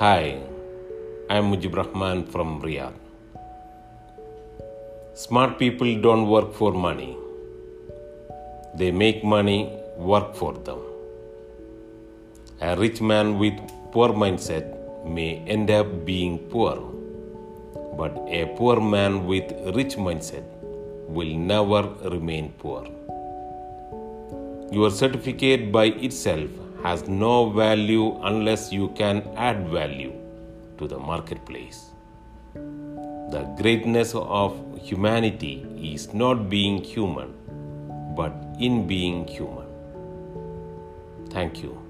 Hi, I'm Mujib Rahman from Riyadh. Smart people don't work for money, they make money work for them. A rich man with poor mindset may end up being poor, but a poor man with rich mindset will never remain poor. Your certificate by itself has no value unless you can add value to the marketplace. The greatness of humanity is not being human, but in being human. Thank you.